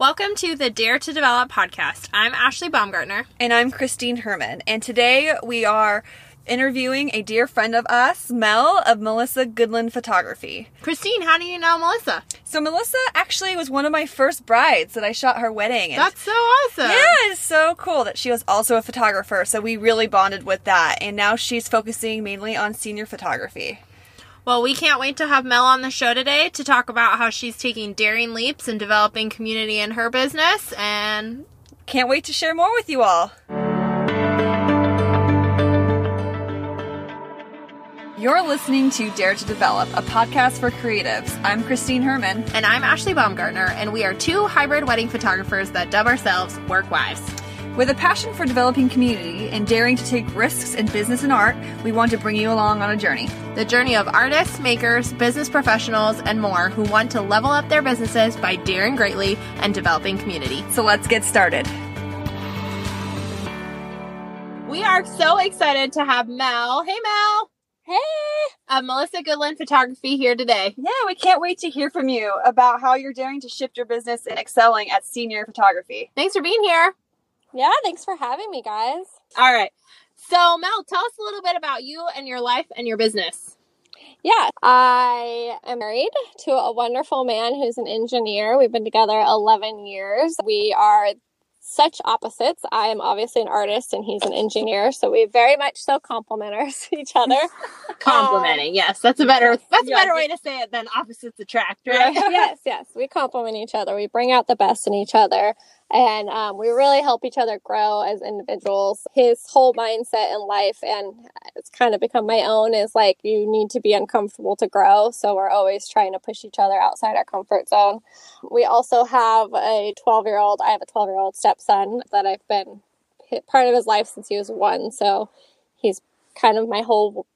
Welcome to the Dare to Develop podcast. I'm Ashley Baumgartner. And I'm Christine Herman. And today we are interviewing a dear friend of us, Mel of Melissa Goodland Photography. Christine, how do you know Melissa? So Melissa actually was one of my first brides that I shot her wedding. That's so awesome. yeah, it's so cool that she was also a photographer. So we really bonded with that. And now she's focusing mainly on senior photography. Well, we can't wait to have Mel on the show today to talk about how she's taking daring leaps and developing community in her business. And Can't wait to share more with you all. You're listening to Dare to Develop, a podcast for creatives. I'm Christine Herman. and I'm Ashley Baumgartner, and we are two hybrid wedding photographers that dub ourselves work wives. With a passion for developing community and daring to take risks in business and art, we want to bring you along on a journey. The journey of artists, makers, business professionals, and more who want to level up their businesses by daring greatly and developing community. So let's get started. We are so excited to have Mel. Hey, Mel. Hey! Uh, Melissa Goodland Photography here today. Yeah, we can't wait to hear from you about how you're daring to shift your business and excelling at senior photography. Thanks for being here. Yeah, thanks for having me, guys. All right. So, Mel, tell us a little bit about you and your life and your business. Yeah, I am married to a wonderful man who's an engineer. We've been together 11 years. We are such opposites. I am obviously an artist and he's an engineer, so we very much so complement each other. Complimenting, yes, that's a better that's Yeah, a better way to say it than opposites attract, right? yes, yes, we complement each other. We bring out the best in each other, and um, we really help each other grow as individuals. His whole mindset in life, and it's kind of become my own, is like you need to be uncomfortable to grow. So we're always trying to push each other outside our comfort zone. We also have a 12 year old. I have a 12 year old stepson that I've been part of his life since he was one. So he's kind of my whole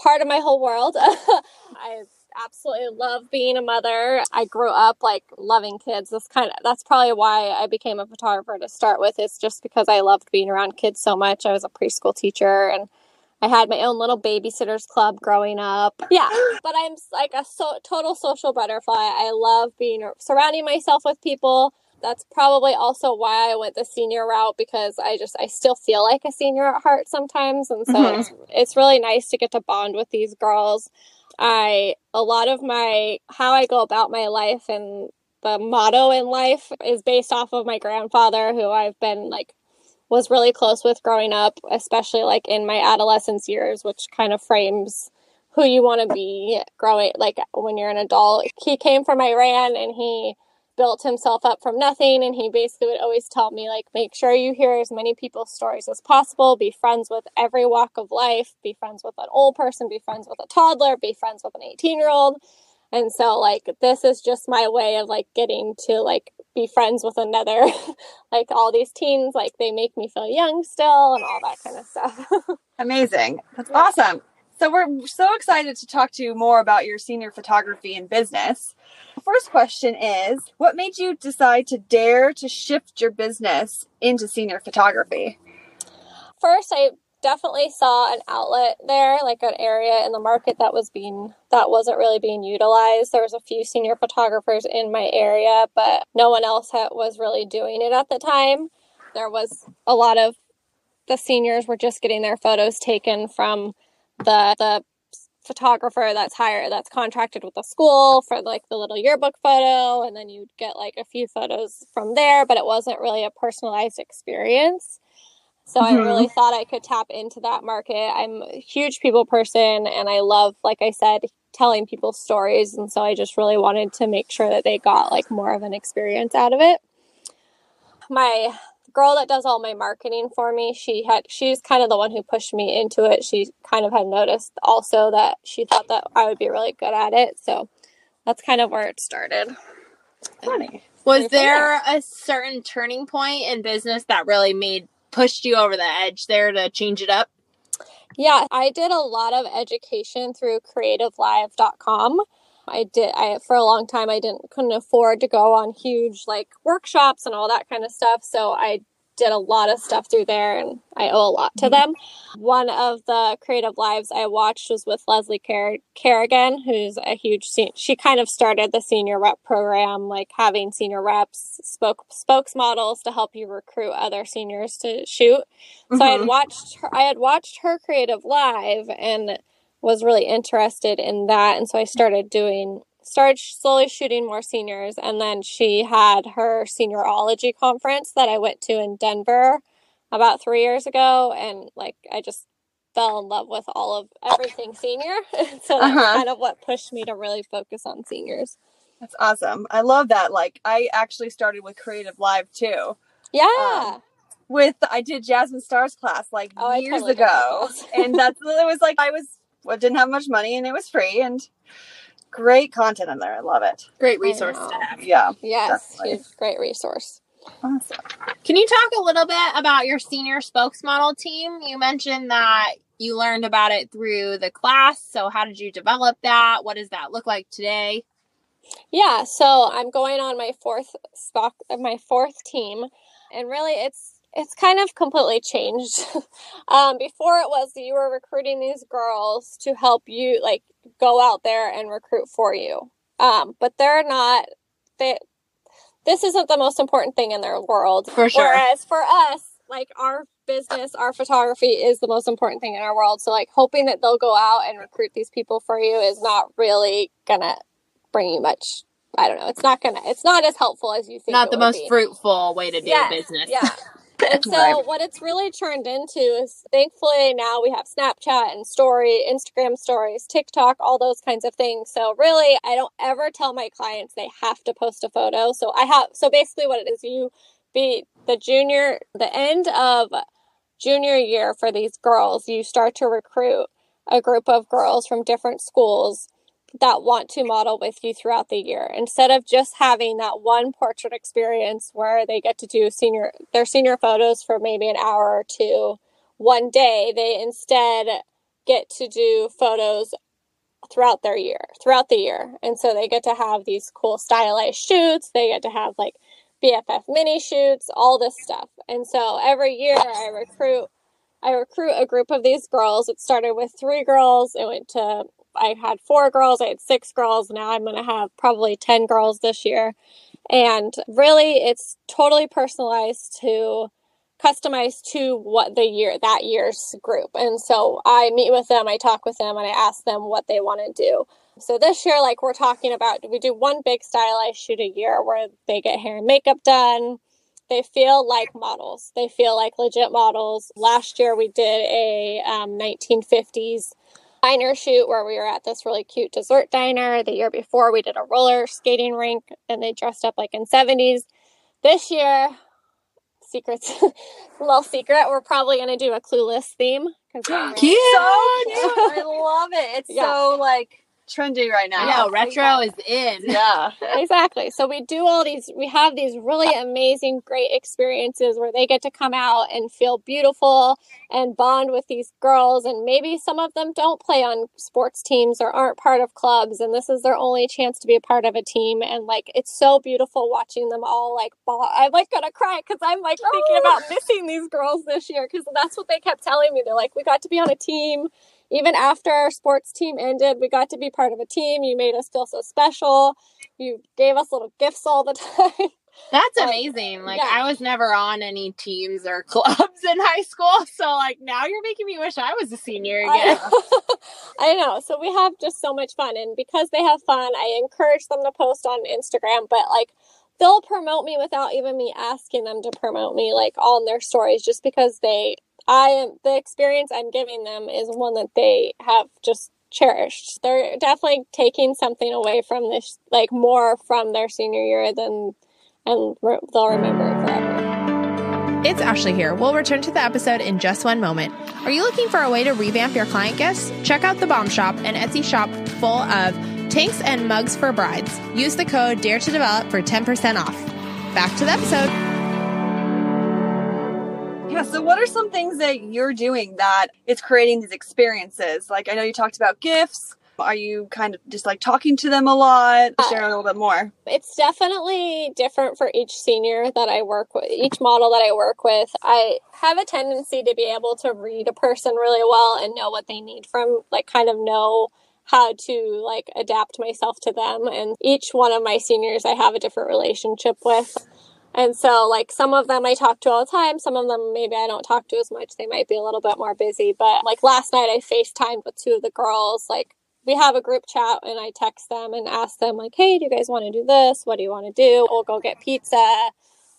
part of my whole world. I absolutely love being a mother. I grew up like loving kids. That's kind of that's probably why I became a photographer to start with. It's just because I loved being around kids so much. I was a preschool teacher and I had my own little babysitters club growing up. Yeah, but I'm like a so, total social butterfly. I love being surrounding myself with people. That's probably also why I went the senior route because I just I still feel like a senior at heart sometimes, and so Mhm. it's it's really nice to get to bond with these girls. I a lot of my how I go about my life and the motto in life is based off of my grandfather who I've been like was really close with growing up, especially like in my adolescence years, which kind of frames who you want to be growing like when you're an adult. He came from Iran and he built himself up from nothing and he basically would always tell me like make sure you hear as many people's stories as possible. Be friends with every walk of life. Be friends with an old person. Be friends with a toddler. Be friends with an 18 year old and so like this is just my way of like getting to like be friends with another like all these teens like they make me feel young still and all that kind of stuff. Amazing. That's awesome. So we're so excited to talk to you more about your senior photography and business. First question is, what made you decide to dare to shift your business into senior photography? first i definitely saw an outlet there like an area in the market that was being that wasn't really being utilized there was a few senior photographers in my area but no one else had, was really doing it at the time there was a lot of the seniors were just getting their photos taken from the the photographer that's hired that's contracted with the school for like the little yearbook photo and then you'd get like a few photos from there but it wasn't really a personalized experience so I Mhm. really thought I could tap into that market. I'm a huge people person and I love, like I said, telling people stories. And so I just really wanted to make sure that they got like more of an experience out of it. My girl that does all my marketing for me, she had she's kind of the one who pushed me into it. She kind of had noticed also that she thought that I would be really good at it. So that's kind of where it started. Funny. Was there a certain turning point in business that really made pushed you over the edge there to change it up? Yeah, I did a lot of education through creativelive.com. I did I for a long time I didn't couldn't afford to go on huge like workshops and all that kind of stuff, so I did a lot of stuff through there and I owe a lot to them. One of the creative lives I watched was with Leslie Car- Kerrigan, who's a huge, sen- she kind of started the senior rep program, like having senior reps, spoke, spokesmodels to help you recruit other seniors to shoot. So I had Mhm. watched her, I had watched her creative live and was really interested in that. And so I started doing, started slowly shooting more seniors. And then she had her seniorology conference that I went to in Denver about three years ago. And like, I just fell in love with all of everything senior. so that's Uh-huh. kind of what pushed me to really focus on seniors. That's awesome. I love that. Like I actually started with Creative Live too. Yeah. Um, With I did Jasmine Stars class like Oh, years totally ago, and that's it was like I was well, didn't have much money and it was free and great content in there. I love it. Great resource to have. Yeah, yes. definitely. Great resource. awesome. Can you talk a little bit about your senior spokesmodel team? You mentioned that you learned about it through the class. So, how did you develop that? What does that look like today? Yeah, so I'm going on my fourth stock my fourth team and really it's it's kind of completely changed. um, before it was you were recruiting these girls to help you like go out there and recruit for you. Um, but they're not they this isn't the most important thing in their world. For sure. Whereas for us, like our business, our photography is the most important thing in our world. So like hoping that they'll go out and recruit these people for you is not really gonna bring you much. I don't know. It's not gonna. It's not as helpful as you think. Not the most be. fruitful way to do Yeah, business. Yeah. And so Right. what it's really turned into is thankfully now we have Snapchat and story, Instagram stories, TikTok, all those kinds of things. So really I don't ever tell my clients they have to post a photo. So I have so basically what it is you be the junior the end of junior year for these girls, you start to recruit a group of girls from different schools that want to model with you throughout the year. Instead of just having that one portrait experience where they get to do senior their senior photos for maybe an hour or two one day they instead get to do photos throughout their year throughout the year. And so they get to have these cool stylized shoots. They get to have like bff mini shoots all this stuff. And so every year i recruit i recruit a group of these girls. It started with three girls. It went to I had four girls, I had six girls. Now I'm going to have probably 10 girls this year. And really, it's totally personalized to customize to what the year, that year's group. And so I meet with them, I talk with them, and I ask them what they want to do. So this year, like we're talking about, we do one big stylized shoot a year where they get hair and makeup done. They feel like models. They feel like legit models. Last year, we did a um, 1950s diner shoot where we were at this really cute dessert diner. The year before, we did a roller skating rink and they dressed up like in 70s. This year, secrets, little secret, we're probably going to do a clueless theme. Cute. So cute. I love it. It's Yeah. so like trendy right now. I know retro is in. Yeah. exactly. So we do all these, we have these really amazing, great experiences where they get to come out and feel beautiful and bond with these girls. And maybe some of them don't play on sports teams or aren't part of clubs. And this is their only chance to be a part of a team. And like, it's so beautiful watching them all like ball. I'm like gonna cry because I'm like thinking oh. about missing these girls this year because that's what they kept telling me. They're like, we got to be on a team even after our sports team ended, we got to be part of a team. You made us feel so special. You gave us little gifts all the time. That's Like, amazing. Like yeah. I was never on any teams or clubs in high school, so like now you're making me wish I was a senior again. I, I know. So we have just so much fun. And because they have fun, I encourage them to post on Instagram, but like they'll promote me without even me asking them to promote me, like on their stories, just because they, I am, the experience I'm giving them is one that they have just cherished. They're definitely taking something away from this, like more from their senior year than, and they'll remember it forever. It's Ashley here. We'll return to the episode in just one moment. Are you looking for a way to revamp your client gifts? Check out the Bomb Shop, an Etsy shop full of tanks and mugs for brides. Use the code DARE to develop for 10% off. Back to the episode. Yeah. So, what are some things that you're doing that it's creating these experiences? Like, I know you talked about gifts. Are you kind of just like talking to them a lot? Uh, Share a little bit more. It's definitely different for each senior that I work with, each model that I work with. I have a tendency to be able to read a person really well and know what they need from, like, kind of know how to like adapt myself to them. And each one of my seniors I have a different relationship with. And so, like, some of them I talk to all the time. Some of them maybe I don't talk to as much. They might be a little bit more busy. But, like, last night I FaceTimed with two of the girls. Like, we have a group chat and I text them and ask them, like, hey, do you guys want to do this? What do you want to do? We'll go get pizza.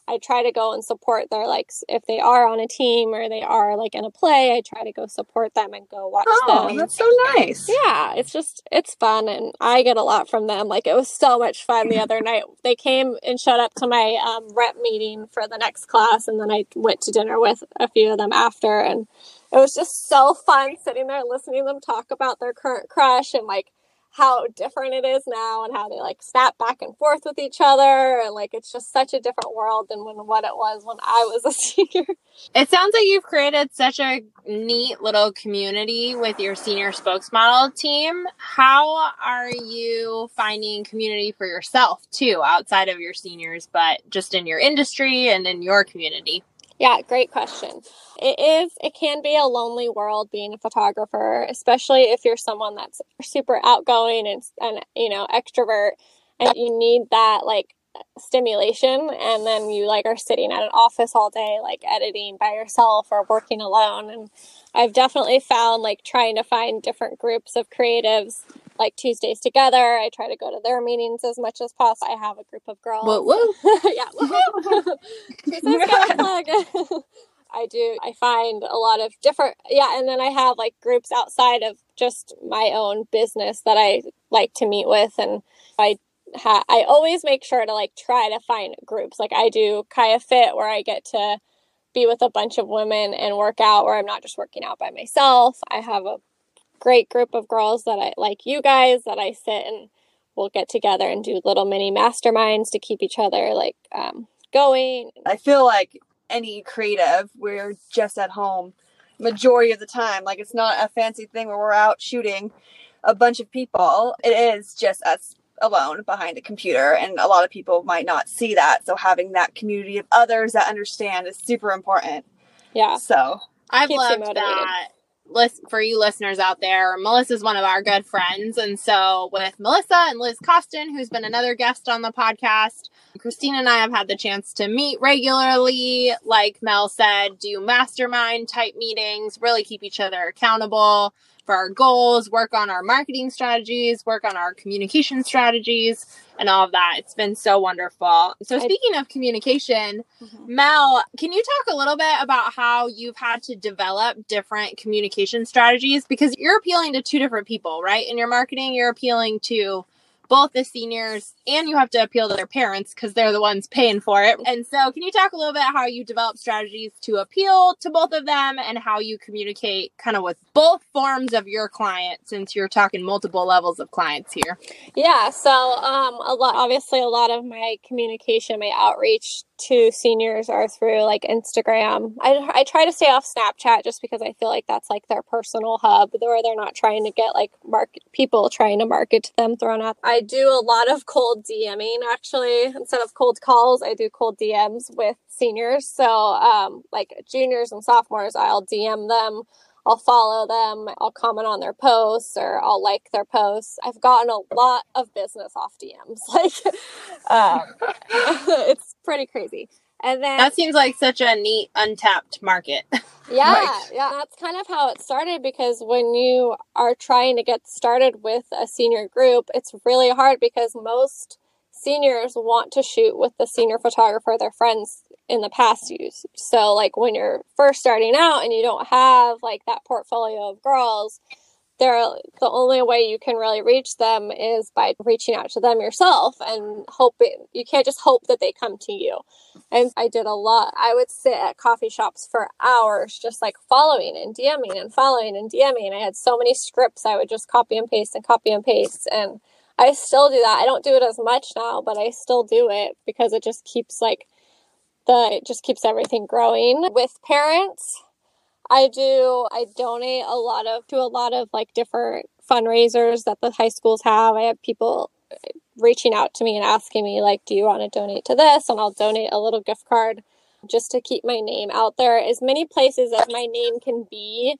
I try to go and support their like if they are on a team or they are like in a play, I try to go support them and go watch oh, them. that's so nice. Yeah, it's just it's fun and I get a lot from them. Like it was so much fun the other night. They came and showed up to my um, rep meeting for the next class, and then I went to dinner with a few of them after, and it was just so fun sitting there listening to them talk about their current crush and like how different it is now and how they like snap back and forth with each other and like it's just such a different world than when what it was when I was a senior. It sounds like you've created such a neat little community with your senior spokesmodel team. How are you finding community for yourself too outside of your seniors but just in your industry and in your community? Yeah, great question. It is, it can be a lonely world being a photographer, especially if you're someone that's super outgoing and, and, you know, extrovert and you need that like stimulation and then you like are sitting at an office all day like editing by yourself or working alone and i've definitely found like trying to find different groups of creatives like tuesdays together i try to go to their meetings as much as possible i have a group of girls whoa whoa yeah whoa. I do. I find a lot of different, yeah, and then I have like groups outside of just my own business that I like to meet with, and I ha- I always make sure to like try to find groups. Like I do KAIA FIT, where I get to be with a bunch of women and work out, where I'm not just working out by myself. I have a great group of girls that I like you guys that I sit and we'll get together and do little mini masterminds to keep each other like um, going. I feel like any creative, we're just at home majority of the time. Like it's not a fancy thing where we're out shooting a bunch of people. It is just us alone behind a computer and a lot of people might not see that. So having that community of others that understand is super important. Yeah. So I've loved that list for you listeners out there. Melissa's one of our good friends. And so with Melissa and Liz Costin, who's been another guest on the podcast, Christine and I have had the chance to meet regularly, like Mel said, do mastermind type meetings, really keep each other accountable for our goals, work on our marketing strategies, work on our communication strategies, and all of that. It's been so wonderful. So, speaking of communication, mm-hmm. Mel, can you talk a little bit about how you've had to develop different communication strategies? Because you're appealing to two different people, right? In your marketing, you're appealing to both the seniors and you have to appeal to their parents because they're the ones paying for it. And so, can you talk a little bit how you develop strategies to appeal to both of them and how you communicate kind of with both forms of your client since you're talking multiple levels of clients here? Yeah, so um a lot obviously a lot of my communication, my outreach to seniors are through like Instagram. I, I try to stay off Snapchat just because I feel like that's like their personal hub where they're not trying to get like market people trying to market to them thrown. I do a lot of cold DMing actually instead of cold calls. I do cold DMs with seniors. So um, like juniors and sophomores, I'll DM them I'll follow them, I'll comment on their posts or I'll like their posts. I've gotten a lot of business off DMs. Like um, it's pretty crazy. And then That seems like such a neat untapped market. Yeah, right. yeah, that's kind of how it started because when you are trying to get started with a senior group, it's really hard because most seniors want to shoot with the senior photographer their friends in the past use. So like when you're first starting out and you don't have like that portfolio of girls, they're the only way you can really reach them is by reaching out to them yourself and hoping you can't just hope that they come to you. And I did a lot. I would sit at coffee shops for hours just like following and DMing and following and DMing. I had so many scripts I would just copy and paste and copy and paste and I still do that. I don't do it as much now, but I still do it because it just keeps like the it just keeps everything growing. With parents, I do. I donate a lot of to a lot of like different fundraisers that the high schools have. I have people eh, reaching out to me and asking me like, "Do you want to donate to this?" And I'll donate a little gift card just to keep my name out there as many places as my name can be.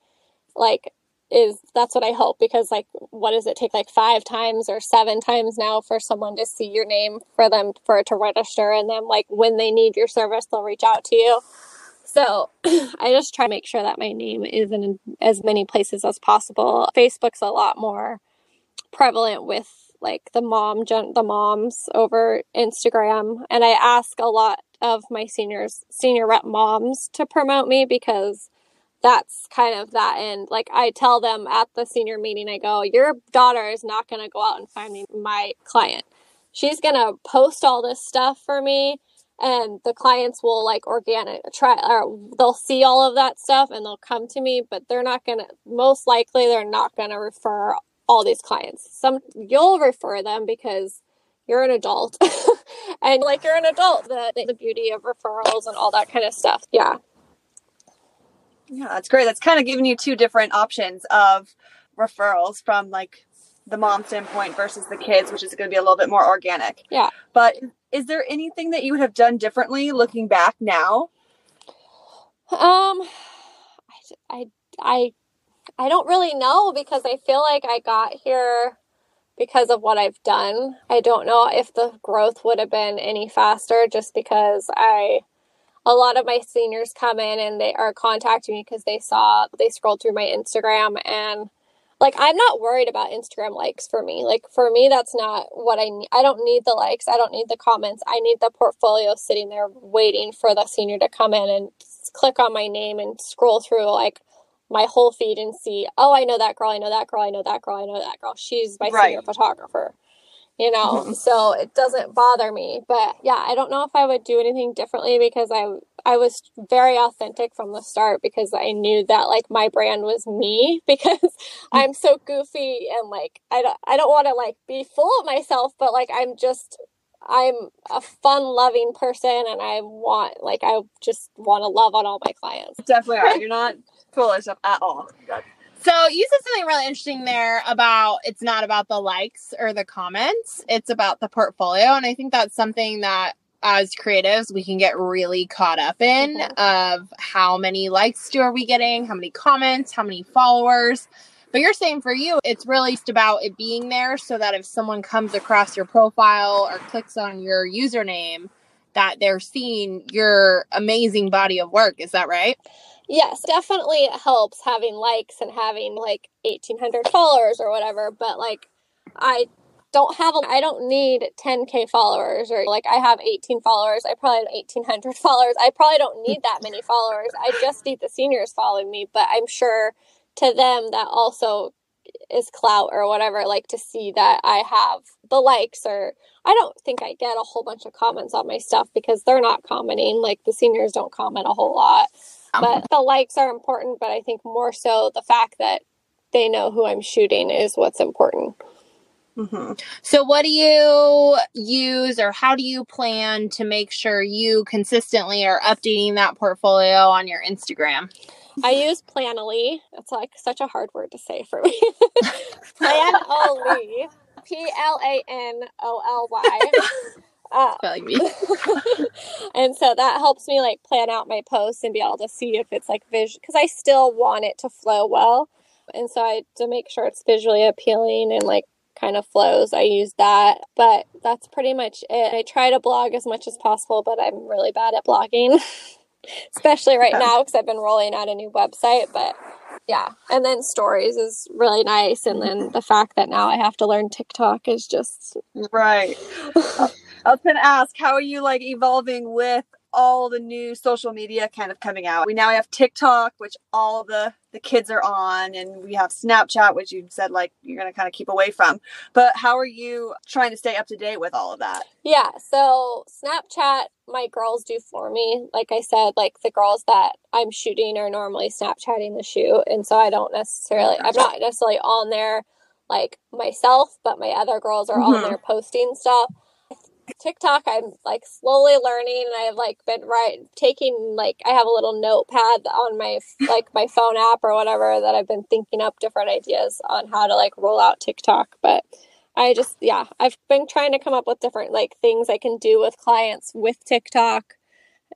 Like is that's what I hope because like what does it take like five times or seven times now for someone to see your name for them for it to register and then like when they need your service they'll reach out to you. So I just try to make sure that my name is in as many places as possible. Facebook's a lot more prevalent with like the mom the moms over Instagram and I ask a lot of my seniors senior rep moms to promote me because that's kind of that end. Like I tell them at the senior meeting, I go, your daughter is not going to go out and find me my client. She's going to post all this stuff for me and the clients will like organic try or they'll see all of that stuff and they'll come to me, but they're not going to, most likely they're not going to refer all these clients. Some you'll refer them because you're an adult and like you're an adult the, the beauty of referrals and all that kind of stuff yeah yeah, that's great. That's kind of giving you two different options of referrals from like the mom standpoint versus the kids, which is going to be a little bit more organic. Yeah. But is there anything that you would have done differently looking back now? Um, I, I, I don't really know because I feel like I got here because of what I've done. I don't know if the growth would have been any faster just because I a lot of my seniors come in and they are contacting me because they saw they scrolled through my Instagram and like I'm not worried about Instagram likes for me. Like for me that's not what I need. I don't need the likes, I don't need the comments. I need the portfolio sitting there waiting for the senior to come in and click on my name and scroll through like my whole feed and see, oh, I know that girl, I know that girl, I know that girl, I know that girl. She's my right. senior photographer you know mm-hmm. so it doesn't bother me. But yeah i don't know if i would do anything differently because i i was very authentic from the start because i knew that like my brand was me because mm-hmm. i'm so goofy and like i don't i don't want to like be full of myself but like i'm just i'm a fun loving person and i want like i just want to love on all my clients. Definitely are. You're not full of stuff at all so you said something really interesting there about it's not about the likes or the comments, it's about the portfolio. And I think that's something that as creatives we can get really caught up in mm-hmm. of how many likes do are we getting, how many comments, how many followers. But you're saying for you, it's really just about it being there so that if someone comes across your profile or clicks on your username, that they're seeing your amazing body of work. Is that right? Yes, definitely it helps having likes and having like 1800 followers or whatever, but like I don't have a, I don't need 10k followers or like I have 18 followers. I probably have 1800 followers. I probably don't need that many followers. I just need the seniors following me, but I'm sure to them that also is clout or whatever like to see that I have the likes or I don't think I get a whole bunch of comments on my stuff because they're not commenting like the seniors don't comment a whole lot. But the likes are important, but I think more so the fact that they know who I'm shooting is what's important. Mm-hmm. So, what do you use, or how do you plan to make sure you consistently are updating that portfolio on your Instagram? I use Planoly. It's like such a hard word to say for me. Planoly. P L A N O L Y. Uh, me. and so that helps me like plan out my posts and be able to see if it's like visual because I still want it to flow well. And so I to make sure it's visually appealing and like kind of flows, I use that. But that's pretty much it. I try to blog as much as possible, but I'm really bad at blogging, especially right now because I've been rolling out a new website. But yeah, and then stories is really nice, and then the fact that now I have to learn TikTok is just right. I was going to ask, how are you like evolving with all the new social media kind of coming out? We now have TikTok, which all the the kids are on, and we have Snapchat, which you said like you're going to kind of keep away from. But how are you trying to stay up to date with all of that? Yeah, so Snapchat, my girls do for me. Like I said, like the girls that I'm shooting are normally Snapchatting the shoot, and so I don't necessarily, I'm not necessarily on there like myself, but my other girls are mm-hmm. on there posting stuff TikTok, I'm like slowly learning, and I've like been right taking like I have a little notepad on my like my phone app or whatever that I've been thinking up different ideas on how to like roll out TikTok. But I just yeah, I've been trying to come up with different like things I can do with clients with TikTok.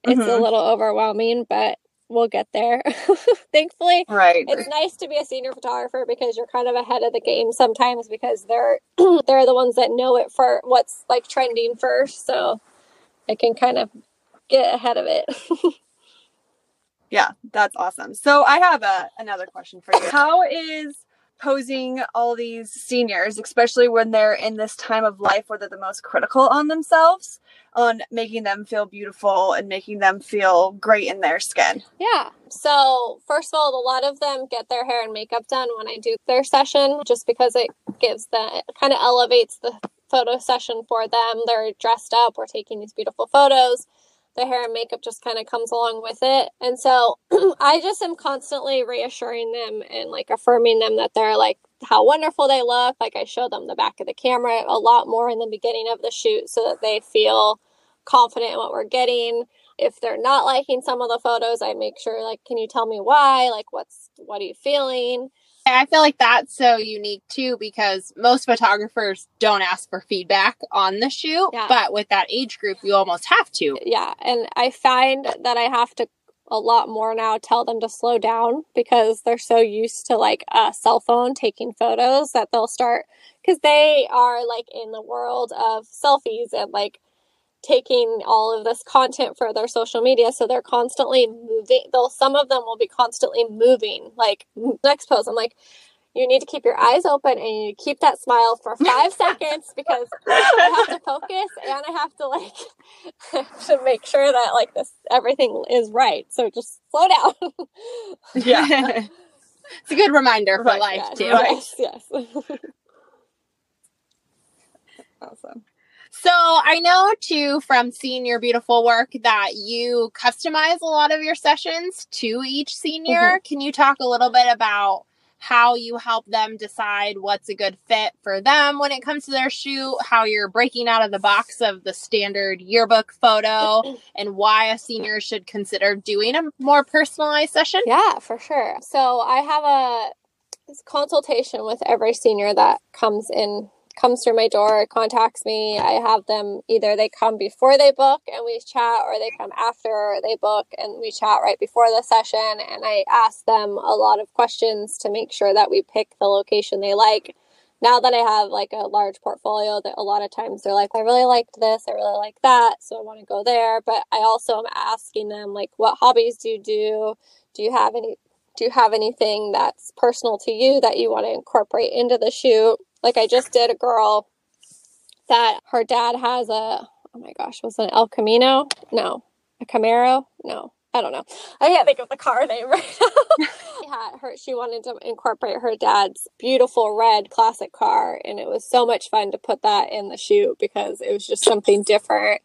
It's mm-hmm. a little overwhelming, but we'll get there. Thankfully, right. It's nice to be a senior photographer because you're kind of ahead of the game sometimes because they're they're the ones that know it for what's like trending first, so I can kind of get ahead of it. yeah, that's awesome. So I have a another question for you. How is posing all these seniors, especially when they're in this time of life where they're the most critical on themselves, on making them feel beautiful and making them feel great in their skin. Yeah. So, first of all, a lot of them get their hair and makeup done when I do their session just because it gives them, it kind of elevates the photo session for them. They're dressed up, we're taking these beautiful photos the hair and makeup just kind of comes along with it. And so I just am constantly reassuring them and like affirming them that they're like how wonderful they look. Like I show them the back of the camera a lot more in the beginning of the shoot so that they feel confident in what we're getting. If they're not liking some of the photos, I make sure like, can you tell me why? Like what's what are you feeling? I feel like that's so unique too because most photographers don't ask for feedback on the shoot, yeah. but with that age group, you almost have to. Yeah, and I find that I have to a lot more now tell them to slow down because they're so used to like a cell phone taking photos that they'll start because they are like in the world of selfies and like taking all of this content for their social media so they're constantly moving they'll some of them will be constantly moving like next post i'm like you need to keep your eyes open and you keep that smile for five seconds because I have to focus and I have to like to make sure that like this everything is right. So just slow down. yeah. it's a good reminder for right, life too. Yes, yes. awesome. So I know too from seeing your beautiful work that you customize a lot of your sessions to each senior. Mm-hmm. Can you talk a little bit about how you help them decide what's a good fit for them when it comes to their shoot, how you're breaking out of the box of the standard yearbook photo, and why a senior should consider doing a more personalized session? Yeah, for sure. So I have a consultation with every senior that comes in comes through my door, contacts me, I have them either they come before they book and we chat, or they come after they book and we chat right before the session. And I ask them a lot of questions to make sure that we pick the location they like. Now that I have like a large portfolio, that a lot of times they're like, I really liked this, I really like that, so I want to go there. But I also am asking them like, what hobbies do you do? Do you have any? Do you have anything that's personal to you that you want to incorporate into the shoot? Like I just did a girl that her dad has a oh my gosh, was it an El Camino? No. A Camaro? No. I don't know. I can't think of the car name right now. yeah, her she wanted to incorporate her dad's beautiful red classic car and it was so much fun to put that in the shoot because it was just something different.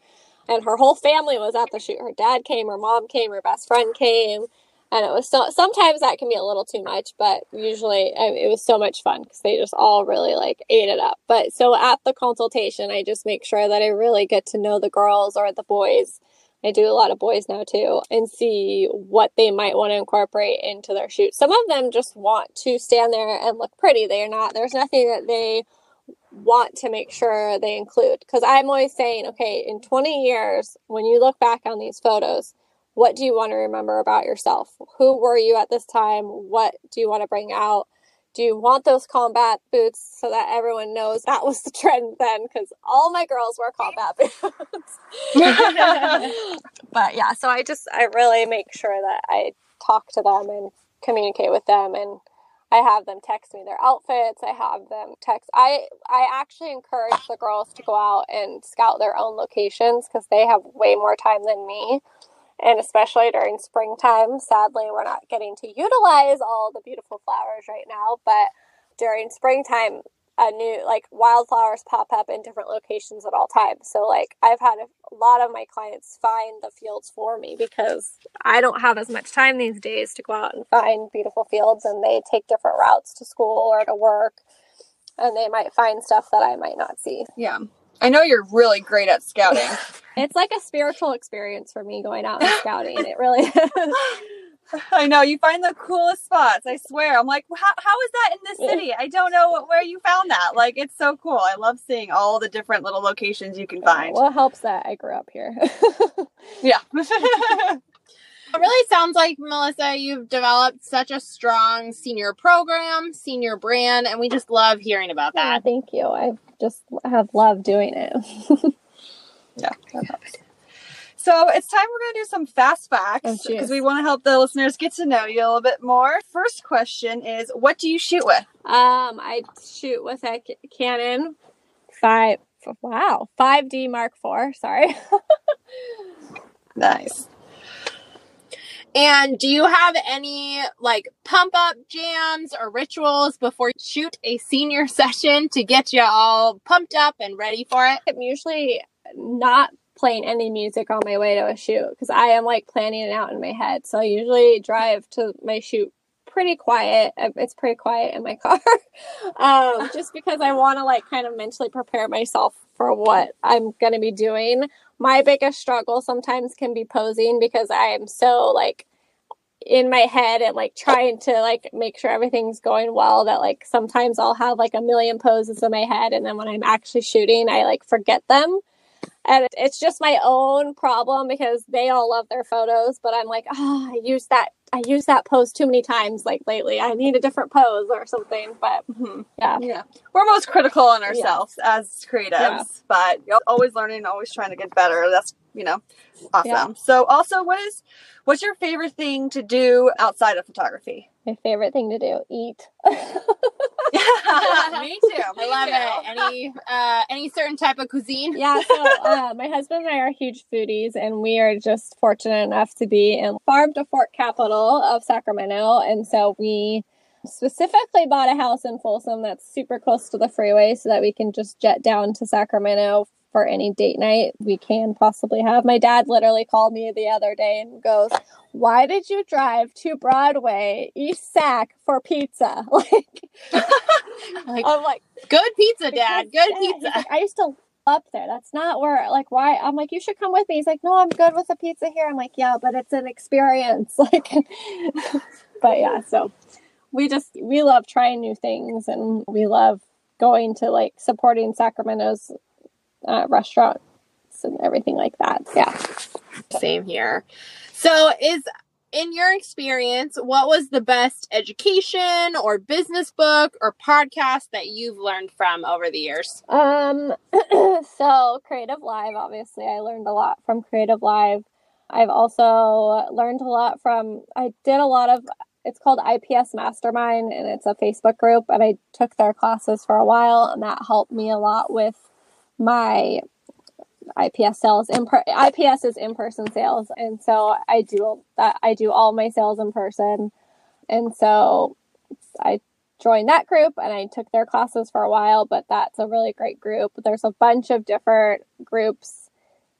And her whole family was at the shoot. Her dad came, her mom came, her best friend came and it was so sometimes that can be a little too much but usually I mean, it was so much fun because they just all really like ate it up. But so at the consultation i just make sure that i really get to know the girls or the boys. I do a lot of boys now too and see what they might want to incorporate into their shoot. Some of them just want to stand there and look pretty. They're not there's nothing that they want to make sure they include. Because i'm always saying okay in 20 years when you look back on these photos what do you want to remember about yourself? Who were you at this time? What do you want to bring out? Do you want those combat boots so that everyone knows that was the trend then? Because all my girls wear combat boots. but yeah, so I just, I really make sure that I talk to them and communicate with them and I have them text me their outfits. I have them text. I I actually encourage the girls to go out and scout their own locations because they have way more time than me and especially during springtime. Sadly, we're not getting to utilize all the beautiful flowers right now, but during springtime, a new like wildflowers pop up in different locations at all times. So like I've had a lot of my clients find the fields for me because I don't have as much time these days to go out and find beautiful fields and they take different routes to school or to work and they might find stuff that I might not see. Yeah. I know you're really great at scouting. it's like a spiritual experience for me going out and scouting. It really is. I know you find the coolest spots. I swear. I'm like, how, how is that in this city? I don't know what, where you found that. Like, it's so cool. I love seeing all the different little locations you can find. Well, helps that I grew up here. yeah. It really sounds like Melissa, you've developed such a strong senior program, senior brand, and we just love hearing about Yeah, that. thank you. I just have loved doing it. yeah. So it's time we're going to do some fast Oh, facts jeez. because we want to help the listeners get to know you a little bit more. First question is, what do you shoot with? Um, I shoot with a Canon five. Wow, five D Mark IV. Sorry. Nice. And do you have any like pump up jams or rituals before you shoot a senior session to get you all pumped up and ready for it? I'm usually not playing any music on my way to a shoot because I am like planning it out in my head. So I usually drive to my shoot pretty quiet. Uh, It's pretty quiet in my car, um, just because I want to like kind of mentally prepare myself for what I'm going to be doing. My biggest struggle sometimes can be posing because I am so like in my head and like trying to like make sure everything's going well that like sometimes I'll have like a million poses in my head and then when I'm actually shooting I like forget them. And it's just my own problem because they all love their photos but i'm like oh i used that i use that pose too many times like lately i need a different pose or something but Mhm. yeah Yeah. We're most critical on ourselves as creatives, Yeah. but you're always learning, always trying to get better. That's, you know, awesome. Yeah. So also what is what's your favorite thing to do outside of photography? My favorite thing to do eat Me too. I love it. Any uh any certain type of cuisine? yeah so uh, my husband and i are huge foodies and we are just fortunate enough to be in farm to fork capital of sacramento and so we specifically bought a house in folsom that's super close to the freeway so that we can just jet down to sacramento for any date night we can possibly have my dad literally called me the other day and goes why did you drive to broadway east sac for pizza like Like i'm like good pizza, Dad. Good pizza. like, I used to live up there. That's not where like why I'm like, you should come with me. He's like, No, I'm good with the pizza here. I'm like, Yeah, but it's an experience. Like but yeah, so we just we love trying new things and we love going to like supporting Sacramento's uh, restaurants and everything like that. Yeah. Same here. So, is in your experience, what was the best education or business book or podcast that you've learned from over the years? Um, so Creative Live, obviously, I learned a lot from Creative Live. I've also learned a lot from, I did a lot of, it's called IPS Mastermind and it's a Facebook group. And I took their classes for a while and that helped me a lot with my IPS sales. In per- IPS is in person sales. And so I do I do all my sales in person. And so I joined that group and I took their classes for a while, but that's a really great group. There's a bunch of different groups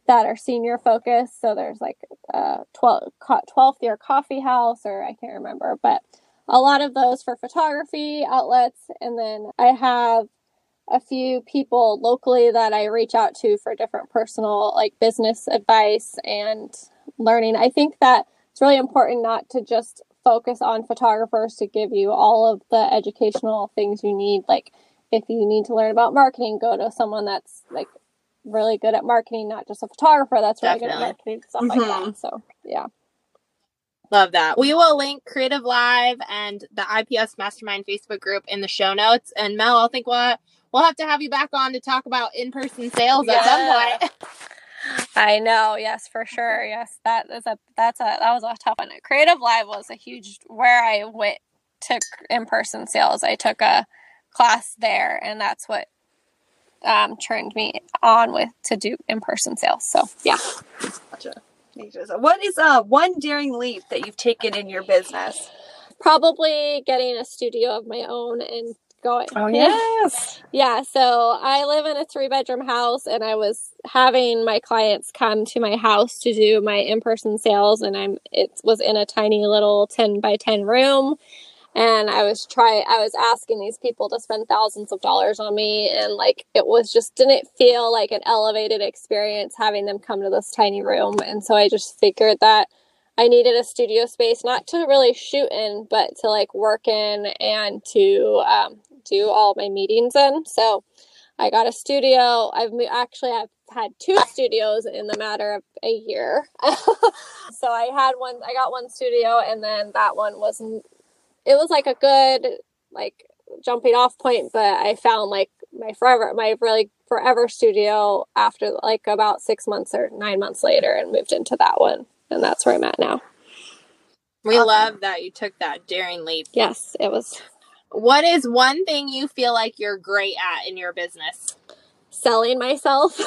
that are senior focused. So there's like uh 12, 12th year coffee house, or I can't remember, but a lot of those for photography outlets. And then I have a few people locally that I reach out to for different personal, like business advice and learning. I think that it's really important not to just focus on photographers to give you all of the educational things you need. Like, if you need to learn about marketing, go to someone that's like really good at marketing, not just a photographer that's really good at marketing, stuff like that. Mm-hmm. So, yeah. Love that. We will link Creative Live and the IPS Mastermind Facebook group in the show notes. And Mel, I think we'll we'll have to have you back on to talk about in person sales at some point. I know, yes, for sure. Yes, that is a that's a that was a tough one. Creative Live was a huge where I went took in person sales. I took a class there, and that's what um, turned me on with to do in person sales. So yeah, Gotcha. What is uh one daring leap that you've taken in your business? probably getting a studio of my own and going. Oh, yes. Yeah, so I live in a three bedroom house and I was having my clients come to my house to do my in person sales and I'm it was in a tiny little 10 by 10 room and I was trying I was asking these people to spend thousands of dollars on me and like it was just didn't feel like an elevated experience having them come to this tiny room and so I just figured that I needed a studio space not to really shoot in but to like work in and to um, do all my meetings in so I got a studio I've actually I've had two studios in the matter of a year so I had one I got one studio and then that one wasn't it was like a good like jumping off point, but I found like my forever my really forever studio after like about six months or nine months later and moved into that one. And that's where I'm at now. We awesome. love that you took that daring leap. Yes, it was. What is one thing you feel like you're great at in your business? Selling myself.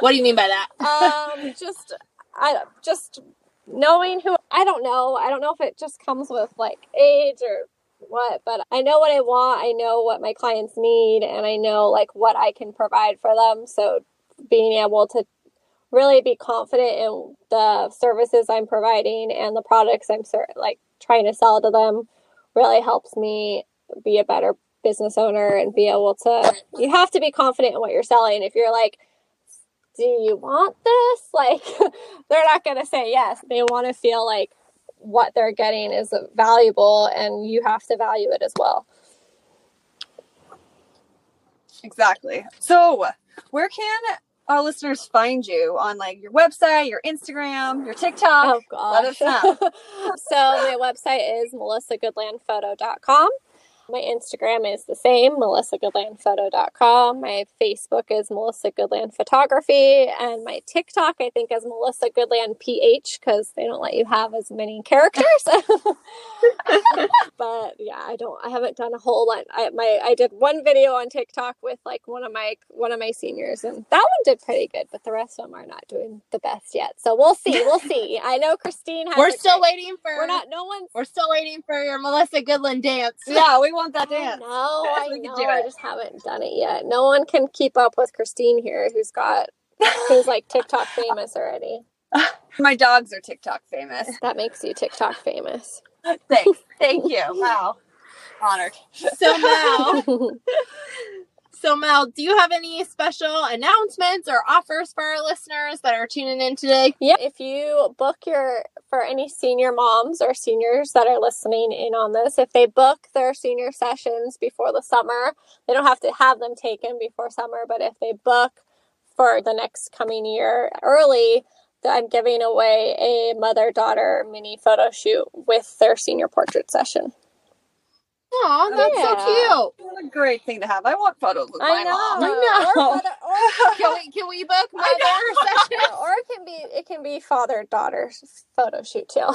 what do you mean by that? um, just I just knowing who I don't know. I don't know if it just comes with like age or what, but I know what I want. I know what my clients need and I know like what I can provide for them. So being able to really be confident in the services I'm providing and the products I'm like trying to sell to them really helps me be a better business owner and be able to you have to be confident in what you're selling. If you're like do you want this? Like, they're not going to say yes. They want to feel like what they're getting is valuable and you have to value it as well. Exactly. So, where can our listeners find you on like your website, your Instagram, your TikTok? Oh gosh. Let us know. so my website is melissagoodlandphoto.com. My Instagram is the same, melissagoodlandphoto.com. My Facebook is Melissa Goodland Photography. And my TikTok, I think, is Melissa Goodland PH because they don't let you have as many characters. but yeah, I don't, I haven't done a whole lot. I, my, I did one video on TikTok with like one of my, one of my seniors and that one did pretty good, but the rest of them are not doing the best yet. So we'll see. We'll see. I know Christine has. We're still great, waiting for, we're not, no one, we're still waiting for your Melissa Goodland dance. Yeah, we want that dance. No, I know. I just haven't done it yet. No one can keep up with Christine here, who's got who's like TikTok famous already. My dogs are TikTok famous. That makes you TikTok famous. Thanks. Thank you. Wow. Honored. So now So, Mel, do you have any special announcements or offers for our listeners that are tuning in today? Yeah, if you book your for any senior moms or seniors that are listening in on this, if they book their senior sessions before the summer, they don't have to have them taken before summer, but if they book for the next coming year early, I'm giving away a mother daughter mini photo shoot with their senior portrait session. Oh, that's yeah. so cute. What a great thing to have. I want photos with I my know. mom. I know. Or, mother, or can we can we book mother session? Or it can be it can be father daughter photo shoot too.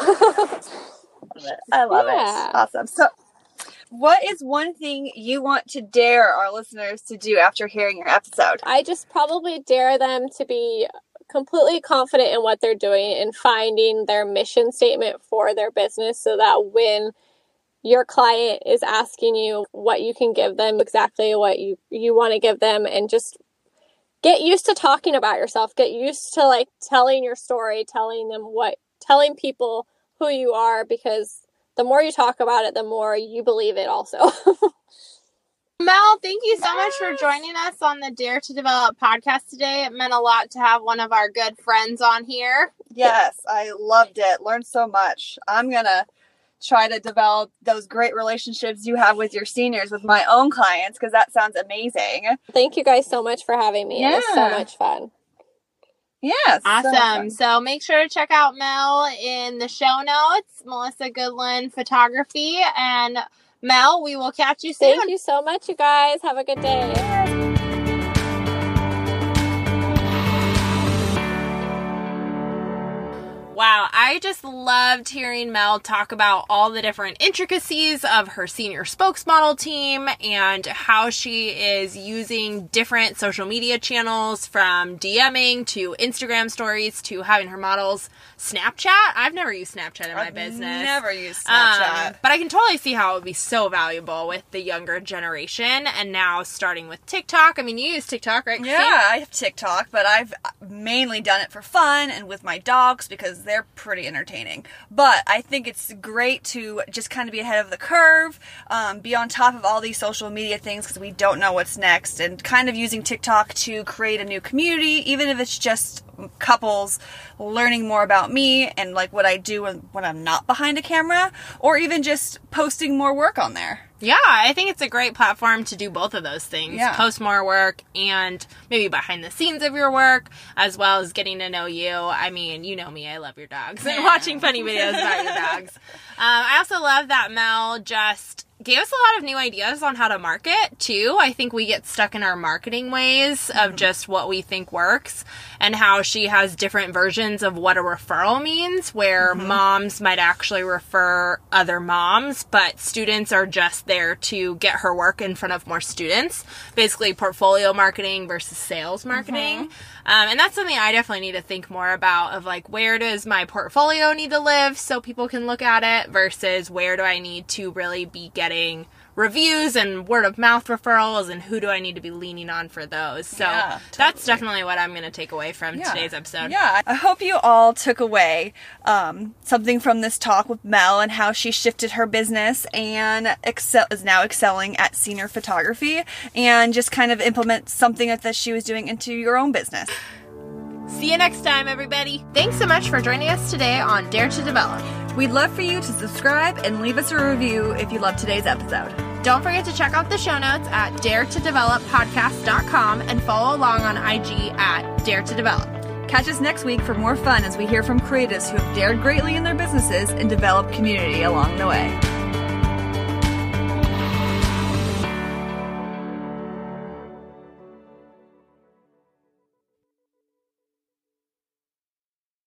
I love yeah. it. Awesome. So what is one thing you want to dare our listeners to do after hearing your episode? I just probably dare them to be completely confident in what they're doing and finding their mission statement for their business so that when your client is asking you what you can give them, exactly what you, you want to give them, and just get used to talking about yourself. Get used to like telling your story, telling them what, telling people who you are, because the more you talk about it, the more you believe it also. Mel, thank you so much for joining us on the Dare to Develop podcast today. It meant a lot to have one of our good friends on here. Yes, I loved it. Learned so much. I'm going to try to develop those great relationships you have with your seniors with my own clients because that sounds amazing. Thank you guys so much for having me. Yeah. It was so much fun. Yes. Awesome. So, so, make sure to check out Mel in the show notes, Melissa Goodland Photography. And Mel, we will catch you soon. Thank you so much, you guys. Have a good day. Wow, I just loved hearing Mel talk about all the different intricacies of her senior spokesmodel team and how she is using different social media channels from DMing to Instagram stories to having her models Snapchat. I've never used Snapchat in my business. I've business. Never used Snapchat. Um, but I can totally see how it would be so valuable with the younger generation and now starting with TikTok. I mean, you use TikTok, right? Yeah, I have TikTok, but I've mainly done it for fun and with my dogs because they're pretty entertaining. But I think it's great to just kind of be ahead of the curve, um, be on top of all these social media things because we don't know what's next, and kind of using TikTok to create a new community, even if it's just couples learning more about me and like what I do when, when I'm not behind a camera, or even just posting more work on there. Yeah, I think it's a great platform to do both of those things. Yeah. Post more work and maybe behind the scenes of your work, as well as getting to know you. I mean, you know me, I love your dogs and watching funny videos about your dogs. Um, I also love that Mel just gave us a lot of new ideas on how to market too. I think we get stuck in our marketing ways of mm-hmm. just what we think works and how she has different versions of what a referral means where mm-hmm. moms might actually refer other moms, but students are just there to get her work in front of more students. Basically portfolio marketing versus sales mm-hmm. marketing. Um, and that's something I definitely need to think more about of like where does my portfolio need to live so people can look at it versus where do I need to really be getting reviews and word of mouth referrals and who do I need to be leaning on for those. So Yeah, that's definitely what I'm going to take away from Yeah. today's episode. Yeah, I hope you all took away um, something from this talk with Mel and how she shifted her business and excel is now excelling at senior photography and just kind of implement something that she was doing into your own business. See you next time, everybody. Thanks so much for joining us today on Dare to Develop. We'd love for you to subscribe and leave us a review if you loved today's episode. Don't forget to check out the show notes at daretodeveloppodcast.com and follow along on IG at Dare to Develop. Catch us next week for more fun as we hear from creatives who have dared greatly in their businesses and developed community along the way.